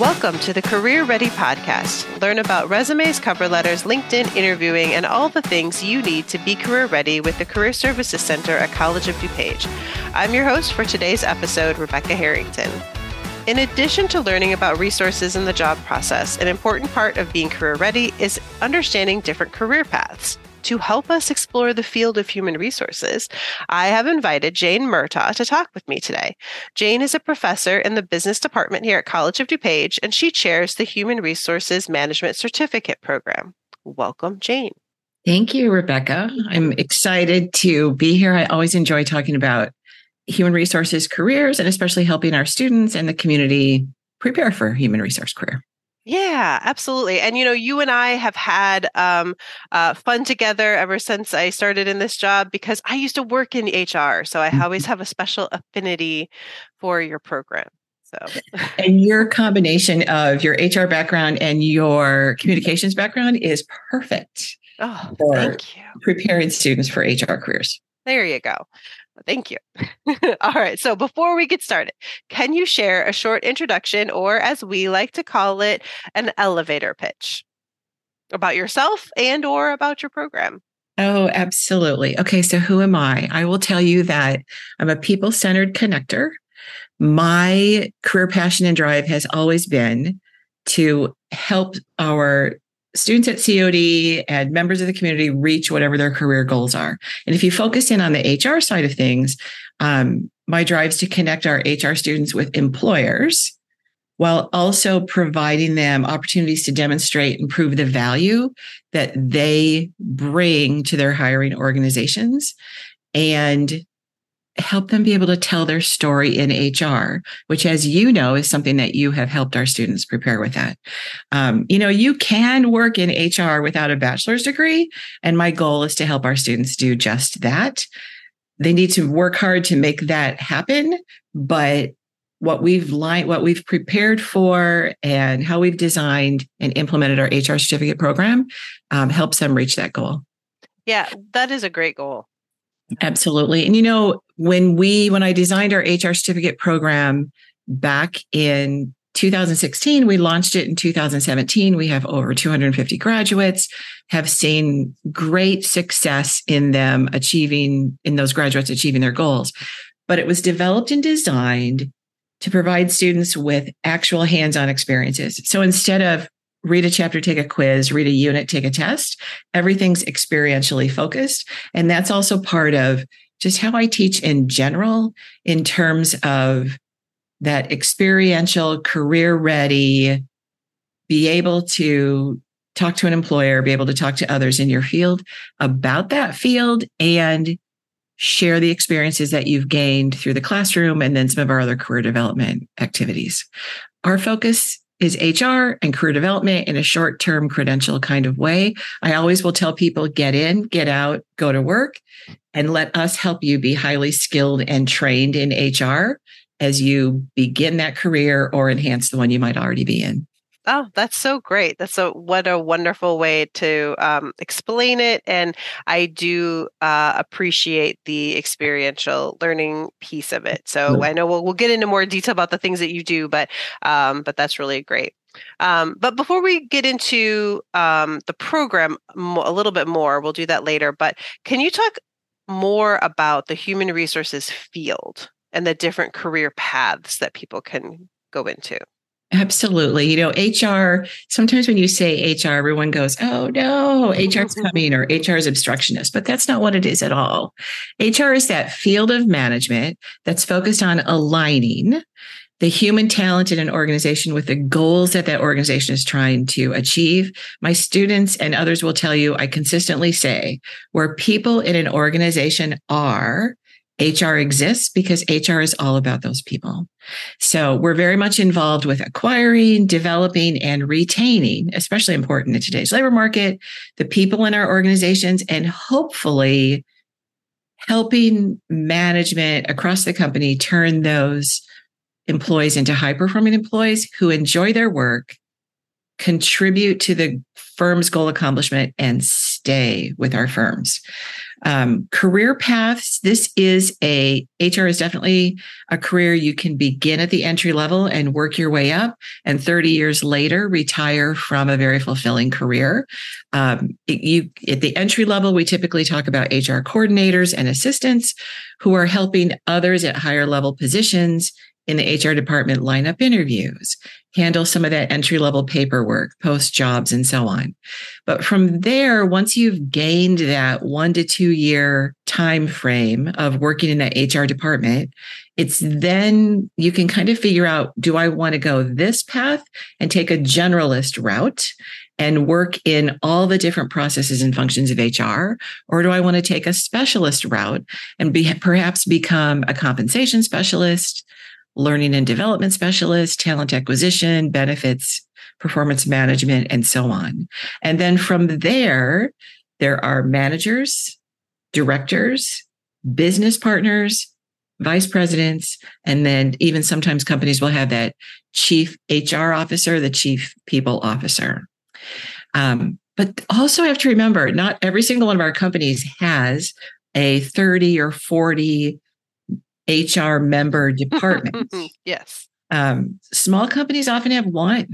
Welcome to the Career Ready Podcast. Learn about resumes, cover letters, LinkedIn, interviewing, and all the things you need to be career ready with the Career Services Center at College of DuPage. I'm your host for today's episode, Rebecca Harrington. In addition to learning about resources in the job process, an important part of being career ready is understanding different career paths. To help us explore the field of human resources, I have invited Jane Murtaugh to talk with me today. Jane is a professor in the business department here at College of DuPage, and she chairs the Human Resources Management Certificate Program. Welcome, Jane. Thank you, Rebecca. I'm excited to be here. I always enjoy talking about human resources careers and especially helping our students and the community prepare for a human resource career. Yeah, absolutely. And you know, you and I have had um, uh, fun together ever since I started in this job because I used to work in HR, so I always mm-hmm. have a special affinity for your program. So, and your combination of your HR background and your communications background is perfect. Oh, thank you. Preparing students for HR careers. There you go. Thank you. All right. So before we get started, can you share a short introduction, or as we like to call it, an elevator pitch about yourself and or about your program? Oh, absolutely. Okay. So who am I? I will tell you that I'm a people centered connector. My career passion and drive has always been to help our students at COD and members of the community reach whatever their career goals are. And if you focus in on the HR side of things, um, my drives to connect our HR students with employers while also providing them opportunities to demonstrate and prove the value that they bring to their hiring organizations and help them be able to tell their story in HR, which, as you know, is something that you have helped our students prepare with that. Um, you know, you can work in HR without a bachelor's degree. And my goal is to help our students do just that. They need to work hard to make that happen. But what we've lined, what we've prepared for and how we've designed and implemented our HR certificate program um, helps them reach that goal. Yeah, that is a great goal. Absolutely. And you know, when we when I designed our HR certificate program back in 2016, we launched it in 2017. We have over 250 graduates, have seen great success in them achieving in those graduates achieving their goals. But it was developed and designed to provide students with actual hands-on experiences. So instead of read a chapter, take a quiz, read a unit, take a test. Everything's experientially focused. And that's also part of just how I teach in general in terms of that experiential, career ready, be able to talk to an employer, be able to talk to others in your field about that field and share the experiences that you've gained through the classroom and then some of our other career development activities. Our focus is HR and career development in a short term credential kind of way. I always will tell people get in, get out, go to work, and let us help you be highly skilled and trained in HR as you begin that career or enhance the one you might already be in. Oh, that's so great. That's a what a wonderful way to um, explain it, and I do uh, appreciate the experiential learning piece of it. So I know we'll we'll get into more detail about the things that you do, but um, but that's really great. Um, but before we get into um, the program a little bit more, we'll do that later. But can you talk more about the human resources field and the different career paths that people can go into? Absolutely. You know, HR, sometimes when you say HR, everyone goes, oh no, HR is mm-hmm. coming or HR is obstructionist, but that's not what it is at all. HR is that field of management that's focused on aligning the human talent in an organization with the goals that that organization is trying to achieve. My students and others will tell you, I consistently say, where people in an organization are, HR exists because HR is all about those people. So we're very much involved with acquiring, developing, and retaining, especially important in today's labor market, the people in our organizations, and hopefully helping management across the company turn those employees into high performing employees who enjoy their work contribute to the firm's goal accomplishment and stay with our firms. Um, career paths. This is a HR is definitely a career you can begin at the entry level and work your way up, and 30 years later retire from a very fulfilling career. Um, you at the entry level, we typically talk about HR coordinators and assistants who are helping others at higher level positions in the HR department line up interviews, handle some of that entry level paperwork, post jobs, and so on. But from there, once you've gained that one to two year time frame of working in that HR department, it's then you can kind of figure out do I want to go this path and take a generalist route and work in all the different processes and functions of HR? Or do I want to take a specialist route and be, perhaps become a compensation specialist, learning and development specialist, talent acquisition, benefits, performance management, and so on. And then from there, there are managers, directors, business partners, vice presidents, and then even sometimes companies will have that chief HR officer, the chief people officer. Um, but also have to remember, not every single one of our companies has a 30 or 40 HR member department. yes. Um, small companies often have one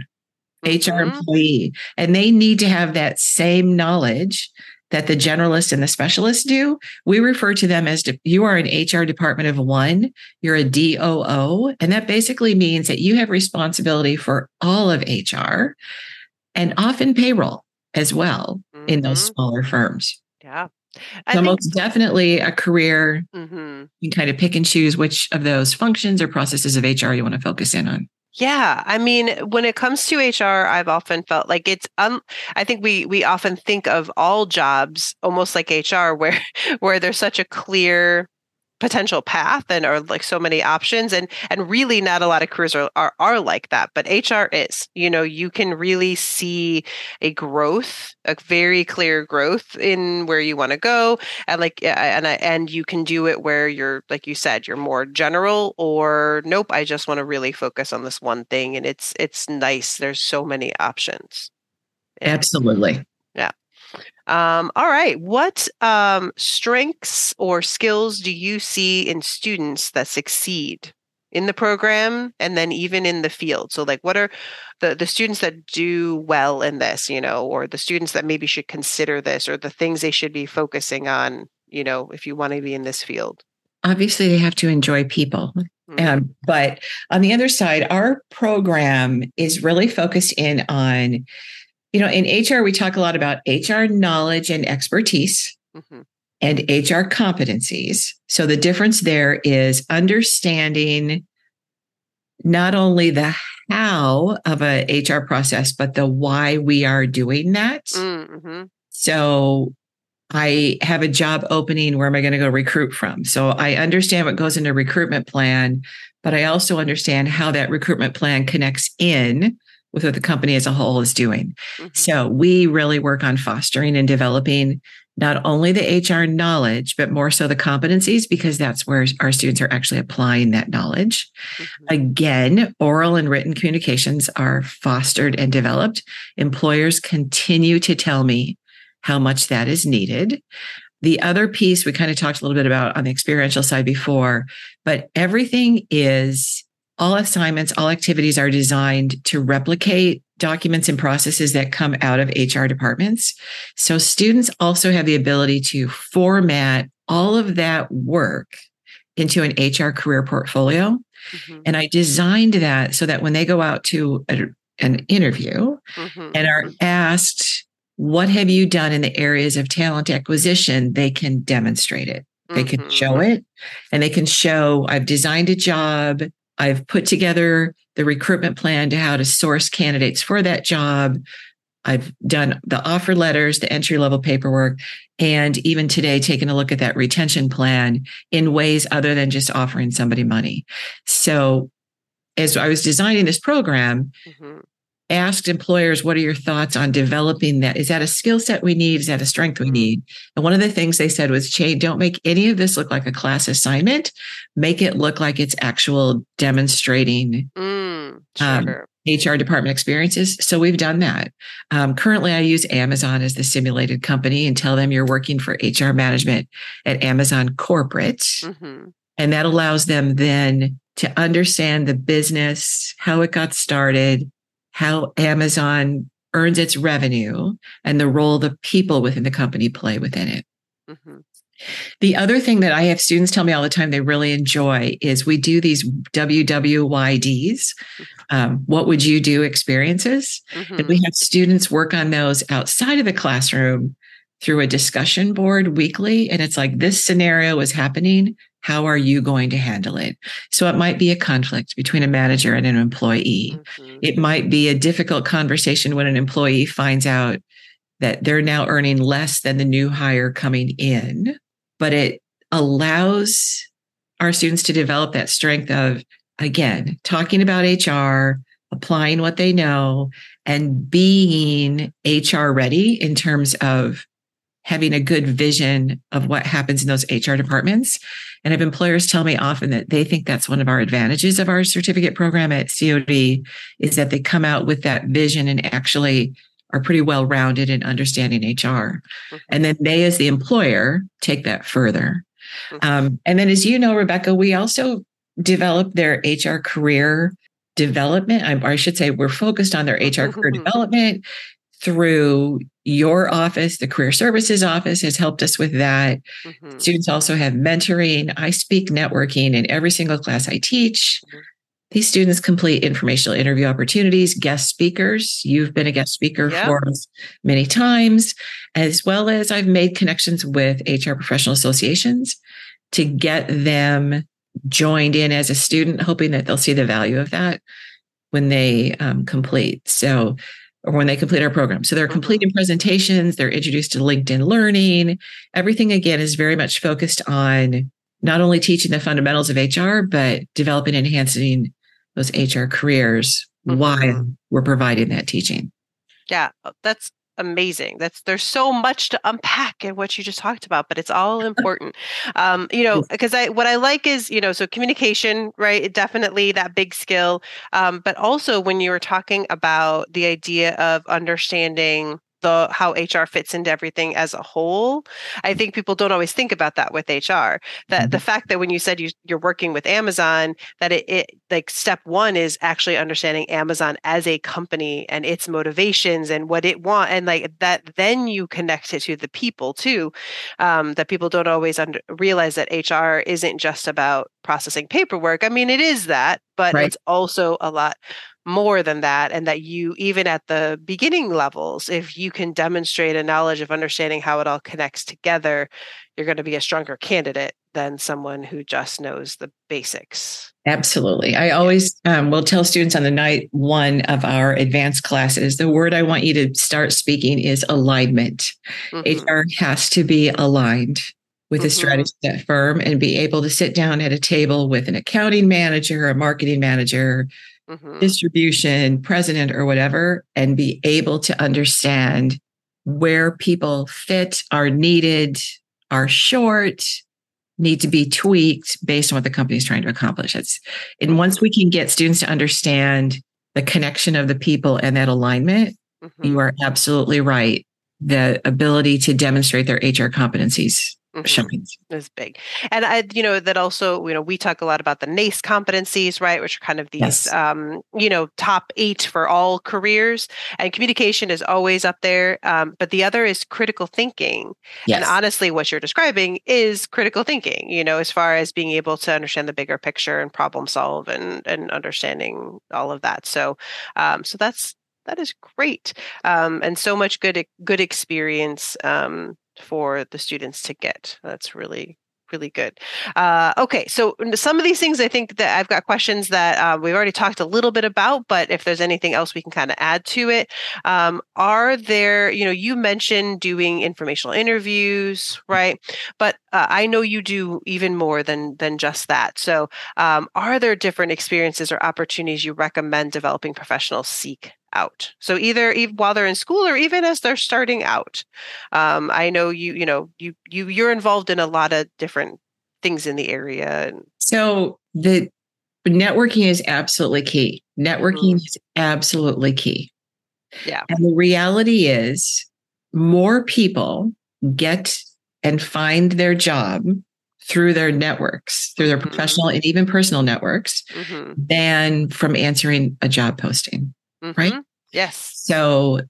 mm-hmm. HR employee, and they need to have that same knowledge that the generalist and the specialist do. We refer to them as de- you are an HR department of one, you're a DOO, and that basically means that you have responsibility for all of HR and often payroll as well mm-hmm. in those mm-hmm. smaller firms. Yeah. I so most definitely a career. Mm-hmm. You kind of pick and choose which of those functions or processes of HR you want to focus in on. Yeah, I mean, when it comes to HR, I've often felt like it's um I think we we often think of all jobs almost like HR where where there's such a clear potential path and are like so many options. And and really not a lot of careers are, are, are like that but hr is. You know you can really see a growth a very clear growth in where you want to go. And like and and you can do it where you're like you said you're more general or nope i just want to really focus on this one thing. And it's it's nice. There's so many options. Absolutely um, all right. What um, strengths or skills do you see in students that succeed in the program and then even in the field? So, like, what are the, the students that do well in this, you know, or the students that maybe should consider this or the things they should be focusing on, you know, if you want to be in this field? Obviously, they have to enjoy people. Mm-hmm. Um, but on the other side, our program is really focused in on you know, in HR, we talk a lot about HR knowledge and expertise mm-hmm. and HR competencies. So the difference there is understanding not only the how of a HR process, but the why we are doing that. Mm-hmm. So I have a job opening. Where am I going to go recruit from? So I understand what goes into recruitment plan, but I also understand how that recruitment plan connects in with what the company as a whole is doing. Mm-hmm. So we really work on fostering and developing not only the HR knowledge, but more so the competencies, because that's where our students are actually applying that knowledge. Mm-hmm. Again, oral and written communications are fostered and developed. Employers continue to tell me how much that is needed. The other piece we kind of talked a little bit about on the experiential side before, but everything is all assignments, all activities are designed to replicate documents and processes that come out of HR departments. So students also have the ability to format all of that work into an HR career portfolio. Mm-hmm. And I designed that so that when they go out to a, an interview mm-hmm. and are asked, what have you done in the areas of talent acquisition? They can demonstrate it. They can mm-hmm. show it and they can show I've designed a job I've put together the recruitment plan to how to source candidates for that job. I've done the offer letters, the entry level paperwork, and even today taken a look at that retention plan in ways other than just offering somebody money. So, as I was designing this program, mm-hmm asked employers, what are your thoughts on developing that? Is that a skill set we need? Is that a strength we need? And one of the things they said was, Che, don't make any of this look like a class assignment. Make it look like it's actual demonstrating. Mm, um, sure. um, HR department experiences. So we've done that. Um, currently, I use Amazon as the simulated company and tell them you're working for HR management at Amazon Corporate. Mm-hmm. And that allows them then to understand the business, how it got started, how Amazon earns its revenue, and the role the people within the company play within it. Mm-hmm. The other thing that I have students tell me all the time they really enjoy is we do these WWYDs, um, what would you do experiences? Mm-hmm. And we mm-hmm. have students work on those outside of the classroom through a discussion board weekly. And it's like, this scenario is happening. How are you going to handle it? So it might be a conflict between a manager and an employee. Mm-hmm. It might be a difficult conversation when an employee finds out that they're now earning less than the new hire coming in but it allows our students to develop that strength of, again, talking about HR, applying what they know, and being HR ready in terms of having a good vision of what happens in those HR departments. And if employers tell me often that they think that's one of our advantages of our certificate program at COD is that they come out with that vision and actually are pretty well rounded in understanding HR. Mm-hmm. And then they, as the employer, take that further. Mm-hmm. Um, and then, as you know, Rebecca, we also develop their HR career development. I, I should say, we're focused on their HR career development through your office. The Career Services Office has helped us with that. Mm-hmm. Students also have mentoring. I speak networking in every single class I teach. Mm-hmm. These students complete informational interview opportunities, guest speakers. You've been a guest speaker yep. for us many times, as well as I've made connections with HR professional associations to get them joined in as a student, hoping that they'll see the value of that when they um, complete. So, or when they complete our program. So they're mm-hmm. completing presentations, they're introduced to LinkedIn learning. Everything again is very much focused on not only teaching the fundamentals of HR, but developing and enhancing those HR careers mm-hmm. while we're providing that teaching. Yeah, that's amazing. That's there's so much to unpack in what you just talked about, but it's all important. Um, you know, because I what I like is you know so communication, right? Definitely that big skill, um, but also when you were talking about the idea of understanding the how HR fits into everything as a whole. I think people don't always think about that with HR. That mm-hmm. the fact that when you said you, you're working with Amazon, that it, it like step one is actually understanding Amazon as a company and its motivations and what it want, and like that. Then you connect it to the people too. Um, that people don't always under, realize that HR isn't just about processing paperwork. I mean, it is that, but right. it's also a lot more than that and that you even at the beginning levels if you can demonstrate a knowledge of understanding how it all connects together you're going to be a stronger candidate than someone who just knows the basics absolutely i always um, will tell students on the night one of our advanced classes the word i want you to start speaking is alignment mm-hmm. hr has to be aligned with mm-hmm. a strategy that firm and be able to sit down at a table with an accounting manager, a marketing manager, mm-hmm. distribution, president, or whatever, and be able to understand where people fit, are needed, are short, need to be tweaked based on what the company is trying to accomplish. It's, and once we can get students to understand the connection of the people and that alignment, mm-hmm. you are absolutely right. The ability to demonstrate their HR competencies Mm-hmm. Is big, and I, you know, that also, you know, we talk a lot about the NACE competencies, right, which are kind of these, yes. um, you know, top eight for all careers, and communication is always up there. Um, but the other is critical thinking, yes. and honestly, what you're describing is critical thinking. You know, as far as being able to understand the bigger picture and problem solve, and and understanding all of that. So, um, so that's that is great, um, and so much good good experience. Um, for the students to get. That's really really good. Uh, okay, so some of these things I think that I've got questions that uh, we've already talked a little bit about, but if there's anything else we can kind of add to it, um, are there? You know, you mentioned doing informational interviews, right? But uh, I know you do even more than than just that. So, um, are there different experiences or opportunities you recommend developing professionals seek out. So either while they're in school or even as they're starting out. Um, I know you, you know, you you you're involved in a lot of different things in the area. So the networking is absolutely key. Networking mm. is absolutely key. Yeah. And the reality is, more people get and find their job through their networks, through their mm-hmm. professional and even personal networks, mm-hmm. than from answering a job posting. Mm-hmm. Right. Yes. So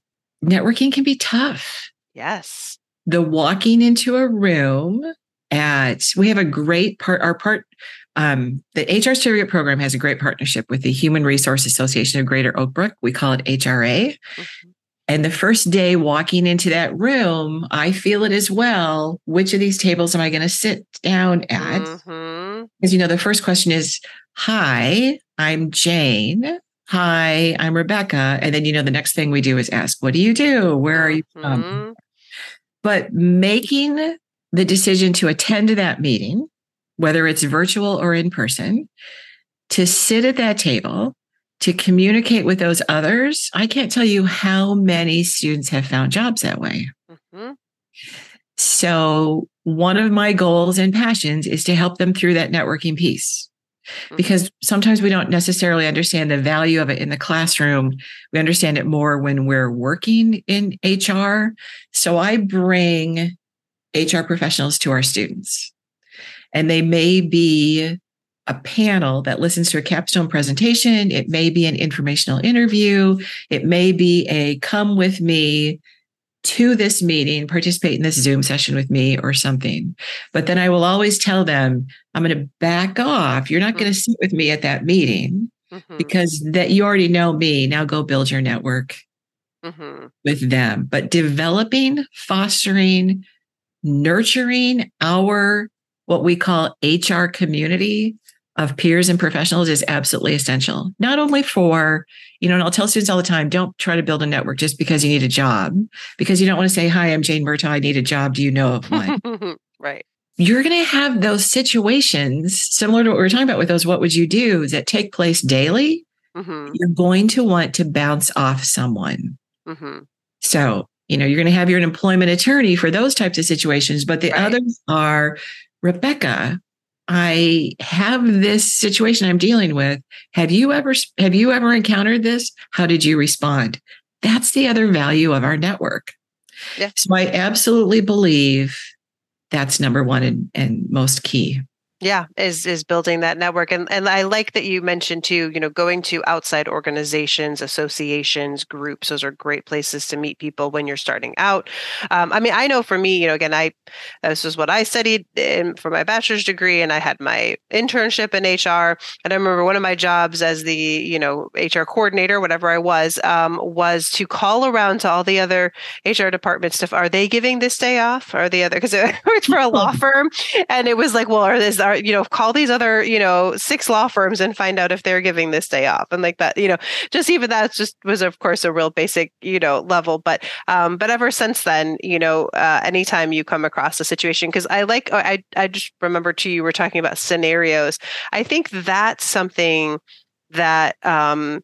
networking can be tough. Yes. The walking into a room at, we have a great part, our part, um, the HR certificate program has a great partnership with the Human Resource Association of Greater Oak Brook. We call it HRA. Mm-hmm. And the first day walking into that room, I feel it as well. Which of these tables am I going to sit down at? Because, mm-hmm. you know, the first question is Hi, I'm Jane. Hi, I'm Rebecca. And then, you know, the next thing we do is ask, What do you do? Where are you from? Mm-hmm. But making the decision to attend that meeting, whether it's virtual or in person, to sit at that table to communicate with those others, I can't tell you how many students have found jobs that way. Mm-hmm. So, one of my goals and passions is to help them through that networking piece. Mm-hmm. Because sometimes we don't necessarily understand the value of it in the classroom. We understand it more when we're working in HR. So I bring HR professionals to our students, and they may be a panel that listens to a capstone presentation. It may be an informational interview. It may be a come with me to this meeting, participate in this Zoom session with me or something. But then I will always tell them, I'm going to back off. You're not mm-hmm. going to sit with me at that meeting mm-hmm. because that you already know me. Now go build your network mm-hmm. with them. But developing, fostering, nurturing our what we call HR community of peers and professionals is absolutely essential. Not only for, you know, and I'll tell students all the time, don't try to build a network just because you need a job, because you don't want to say, Hi, I'm Jane Murtaugh. I need a job. Do you know of one? right. You're going to have those situations similar to what we were talking about with those what would you do that take place daily. Mm-hmm. You're going to want to bounce off someone. Mm-hmm. So, you know, you're going to have your employment attorney for those types of situations, but the right. others are Rebecca, I have this situation I'm dealing with. Have you ever have you ever encountered this? How did you respond? That's the other value of our network. Yeah. So I absolutely believe that's number one and, and most key yeah is is building that network and and i like that you mentioned too you know going to outside organizations associations groups those are great places to meet people when you're starting out. Um, i mean i know for me you know again i this is what i studied in, for my bachelor's degree and i had my internship in hr and i remember one of my jobs as the you know hr coordinator whatever i was um, was to call around to all the other hr departments to are they giving this day off? Are the other because i worked for a law firm and it was like well are this are you know call these other you know six law firms and find out if they're giving this day off and like that you know just even that just was of course a real basic you know level. But um but ever since then you know uh, anytime you come across a situation because i like i i just remember too you were talking about scenarios. I think that's something that um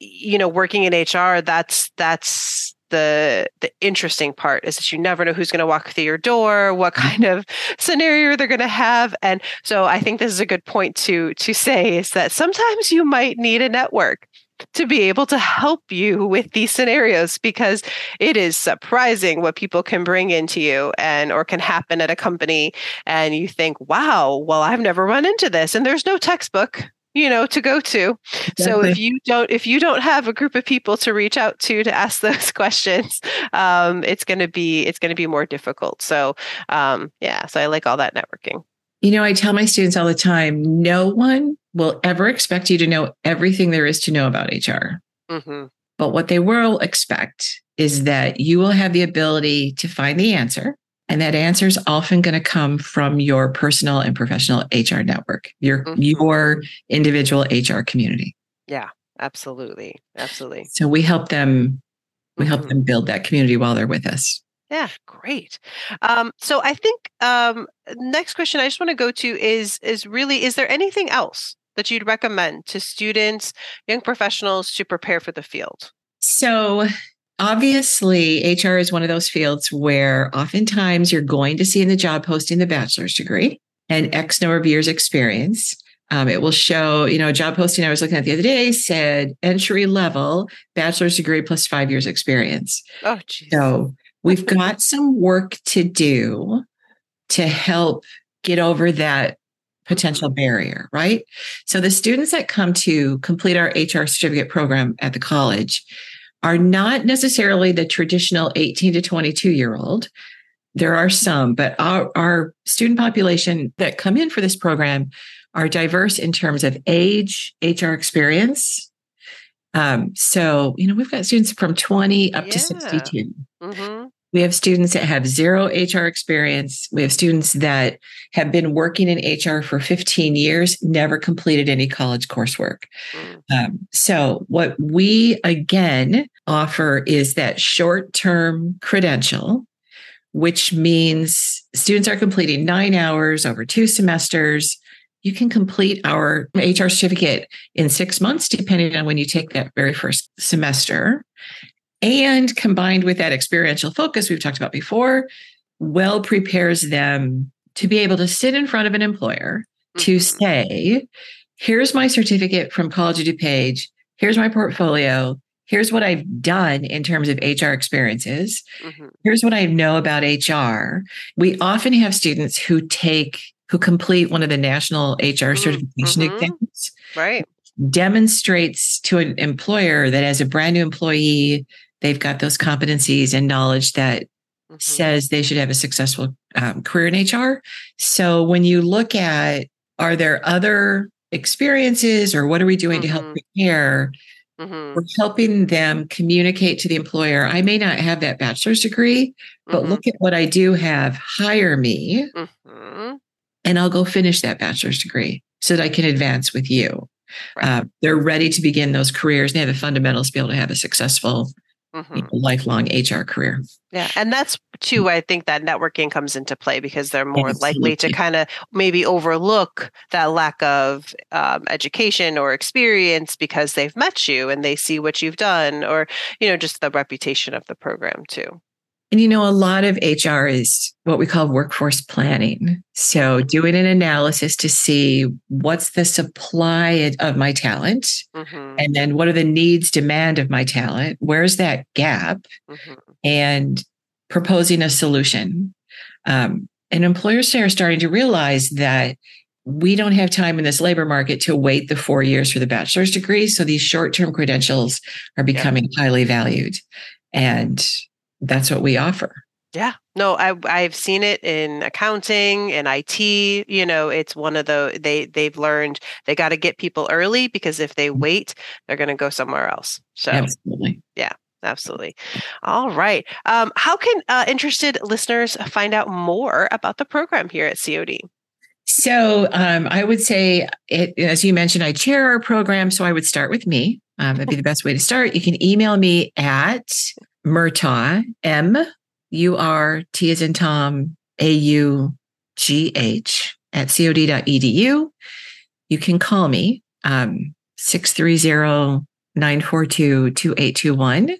you know working in hr that's that's the the interesting part is that you never know who's going to walk through your door what mm-hmm. kind of scenario they're going to have. And so i think this is a good point to to say is that sometimes you might need a network to be able to help you with these scenarios because it is surprising what people can bring into you and or can happen at a company and you think wow well i've never run into this. And there's no textbook you know to go to exactly. so if you don't if you don't have a group of people to reach out to to ask those questions um, it's going to be it's going to be more difficult so um, yeah so i like all that networking you know i tell my students all the time no one will ever expect you to know everything there is to know about hr mm-hmm. but what they will expect is that you will have the ability to find the answer and that answer is often going to come from your personal and professional HR network, your mm-hmm. your individual HR community. Yeah, absolutely. Absolutely. So we help them we help mm-hmm. them build that community while they're with us. Yeah, great. Um, so I think um, next question I just want to go to is is really is there anything else that you'd recommend to students, young professionals to prepare for the field? So Obviously, HR is one of those fields where oftentimes you're going to see in the job posting the bachelor's degree and X number of years experience. Um, it will show, you know, a job posting I was looking at the other day said entry level bachelor's degree plus five years experience. Oh, geez. So we've got some work to do to help get over that potential barrier, right? So the students that come to complete our HR certificate program at the college are not necessarily the traditional 18 to 22 year old. There are some, but our, our student population that come in for this program are diverse in terms of age, HR experience. Um, so, you know, we've got students from 20 up Yeah. to 62. hmm We have students that have zero HR experience. We have students that have been working in HR for 15 years, never completed any college coursework. Mm. Um, so, what we again offer is that short term credential, which means students are completing nine hours over two semesters. You can complete our HR certificate in six months, depending on when you take that very first semester. And combined with that experiential focus we've talked about before, well prepares them to be able to sit in front of an employer to Mhm. say, here's my certificate from College of DuPage, here's my portfolio, here's what I've done in terms of HR experiences, Mhm. here's what I know about HR. We often have students who take who complete one of the national HR Mm, certification mhm. exams Right. demonstrates to an employer that as a brand new employee, they've got those competencies and knowledge that Mhm. says they should have a successful um, career in HR. So when you look at are there other experiences or what are we doing to help prepare? Mhm. We're helping them communicate to the employer. I may not have that bachelor's degree, but Mhm. look at what I do have. Hire me Mhm. and I'll go finish that bachelor's degree so that I can advance with you. Right. Uh, they're ready to begin those careers. They have the fundamentals to be able to have a successful, Mhm. know, lifelong HR career. Yeah. And that's too, I think that networking comes into play because they're more likely to kind of maybe overlook that lack of um, education or experience because they've met you and they see what you've done or, you know, just the reputation of the program too. And you know, a lot of HR is what we call workforce planning. So doing an analysis to see what's the supply of my talent hmm and then what are the needs, demand of my talent? Where's that gap? hmm and proposing a solution. Um, and employers are starting to realize that we don't have time in this labor market to wait the four years for the bachelor's degree. So these short term credentials are becoming highly valued. And that's what we offer. Yeah. No, I I've seen it in accounting and IT. You know, it's one of the they they've learned they got to get people early because if they wait, they're going to go somewhere else. So Absolutely. Yeah. Absolutely. All right. Um, how can uh, interested listeners find out more about the program here at COD? So um, I would say, it, as you mentioned, I chair our program. So I would start with me. Um, that'd be the best way to start. You can email me at Murtaugh, M U R T as in Tom, A U G H at cod.edu. You can call me um, 630 942 2821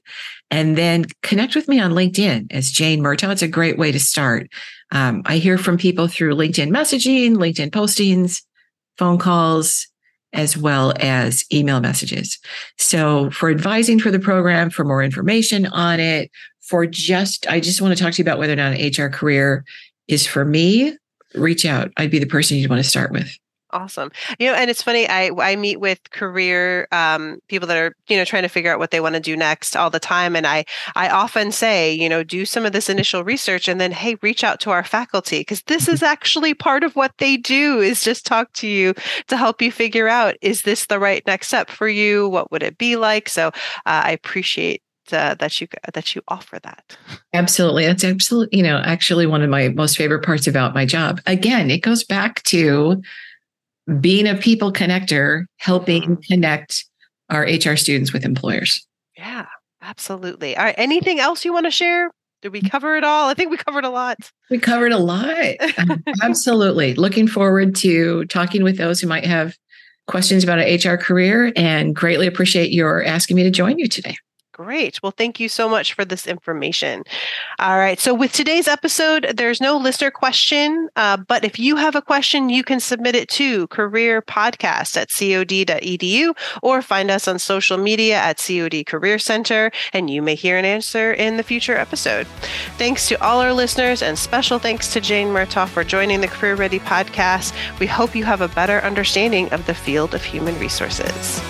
and then connect with me on LinkedIn as Jane Murtaugh. It's a great way to start. Um, I hear from people through LinkedIn messaging, LinkedIn postings, phone calls, as well as email messages. So for advising for the program, for more information on it, for just, I just want to talk to you about whether or not an HR career is for me, reach out. I'd be the person you'd want to start with. Awesome. You know, and it's funny. I I meet with career um, people that are you know trying to figure out what they want to do next all the time, and I I often say you know do some of this initial research, and then hey, reach out to our faculty because this is actually part of what they do is just talk to you to help you figure out is this the right next step for you? What would it be like? So uh, I appreciate. Uh, that you that you offer that. Absolutely. That's absolutely, you know, actually one of my most favorite parts about my job. Again, it goes back to being a people connector, helping Mhm. connect our HR students with employers. Yeah, absolutely. All right. Anything else you want to share? Did we cover it all? I think we covered a lot. We covered a lot. Absolutely. Looking forward to talking with those who might have questions about an HR career and greatly appreciate your asking me to join you today. Great. Well, thank you so much for this information. All right. So, with today's episode, there's no listener question, uh, but if you have a question, you can submit it to careerpodcast at cod.edu or find us on social media at COD Career Center, and you may hear an answer in the future episode. Thanks to all our listeners, and special thanks to Jane Murtaugh for joining the Career Ready podcast. We hope you have a better understanding of the field of human resources.